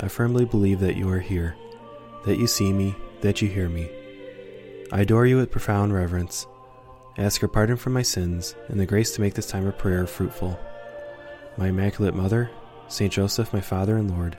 I firmly believe that you are here, that you see me, that you hear me. I adore you with profound reverence. I ask your pardon for my sins and the grace to make this time of prayer fruitful. My Immaculate Mother, Saint Joseph, my Father and Lord,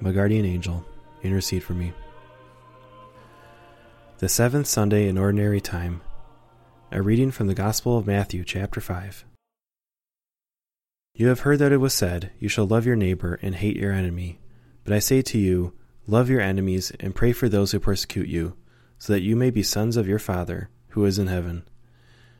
my guardian angel, intercede for me. The seventh Sunday in Ordinary Time. A reading from the Gospel of Matthew, chapter 5. You have heard that it was said, You shall love your neighbor and hate your enemy. But I say to you, Love your enemies and pray for those who persecute you, so that you may be sons of your Father, who is in heaven.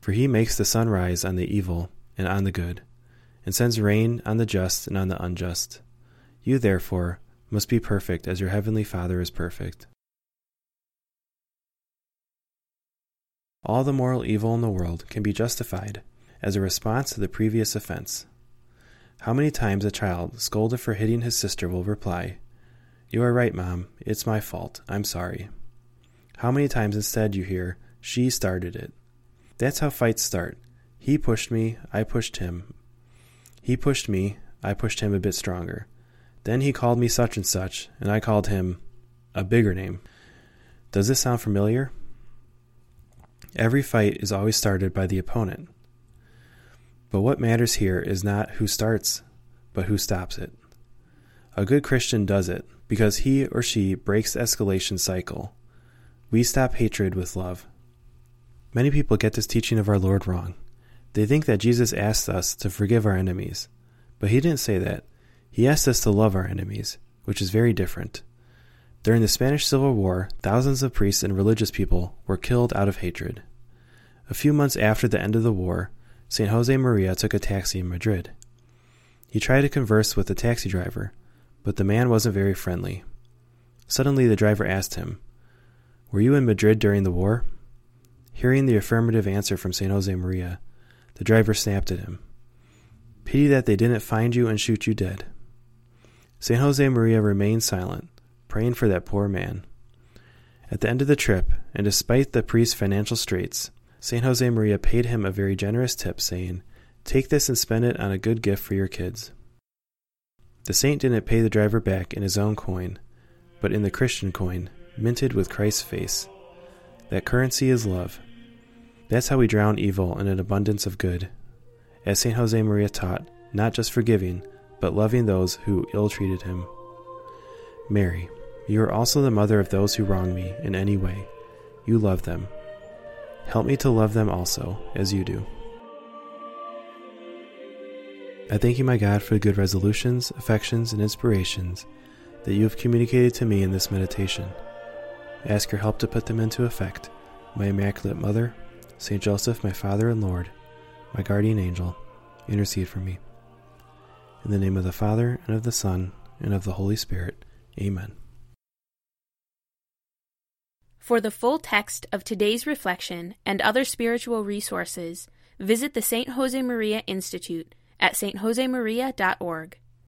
For he makes the sun rise on the evil and on the good, and sends rain on the just and on the unjust. You, therefore, must be perfect as your heavenly Father is perfect. All the moral evil in the world can be justified as a response to the previous offense. How many times a child scolded for hitting his sister will reply, You are right, Mom. It's my fault. I'm sorry. How many times instead you hear, She started it. That's how fights start. He pushed me, I pushed him. He pushed me, I pushed him a bit stronger. Then he called me such and such, and I called him a bigger name. Does this sound familiar? Every fight is always started by the opponent. But what matters here is not who starts, but who stops it. A good Christian does it because he or she breaks the escalation cycle. We stop hatred with love. Many people get this teaching of our Lord wrong. They think that Jesus asked us to forgive our enemies, but he didn't say that. He asked us to love our enemies, which is very different. During the Spanish Civil War, thousands of priests and religious people were killed out of hatred. A few months after the end of the war, St. Josemaria took a taxi in Madrid. He tried to converse with the taxi driver, but the man wasn't very friendly. Suddenly, the driver asked him, Were you in Madrid during the war? Hearing the affirmative answer from St. Josemaria, the driver snapped at him. Pity that they didn't find you and shoot you dead. St. Josemaria remained silent praying for that poor man. At the end of the trip, and despite the priest's financial straits, St. Josemaria paid him a very generous tip, saying, Take this and spend it on a good gift for your kids. The saint didn't pay the driver back in his own coin, but in the Christian coin, minted with Christ's face. That currency is love. That's how we drown evil in an abundance of good. As St. Josemaria taught, not just forgiving, but loving those who ill treated him. Mary, you are also the mother of those who wrong me in any way. You love them. Help me to love them also, as you do. I thank you, my God, for the good resolutions, affections, and inspirations that you have communicated to me in this meditation. I ask your help to put them into effect. My Immaculate Mother, Saint Joseph, my Father and Lord, my guardian angel, intercede for me. In the name of the Father, and of the Son, and of the Holy Spirit. Amen. For the full text of today's reflection and other spiritual resources, visit the St. Josemaria Institute at stjosemaria.org.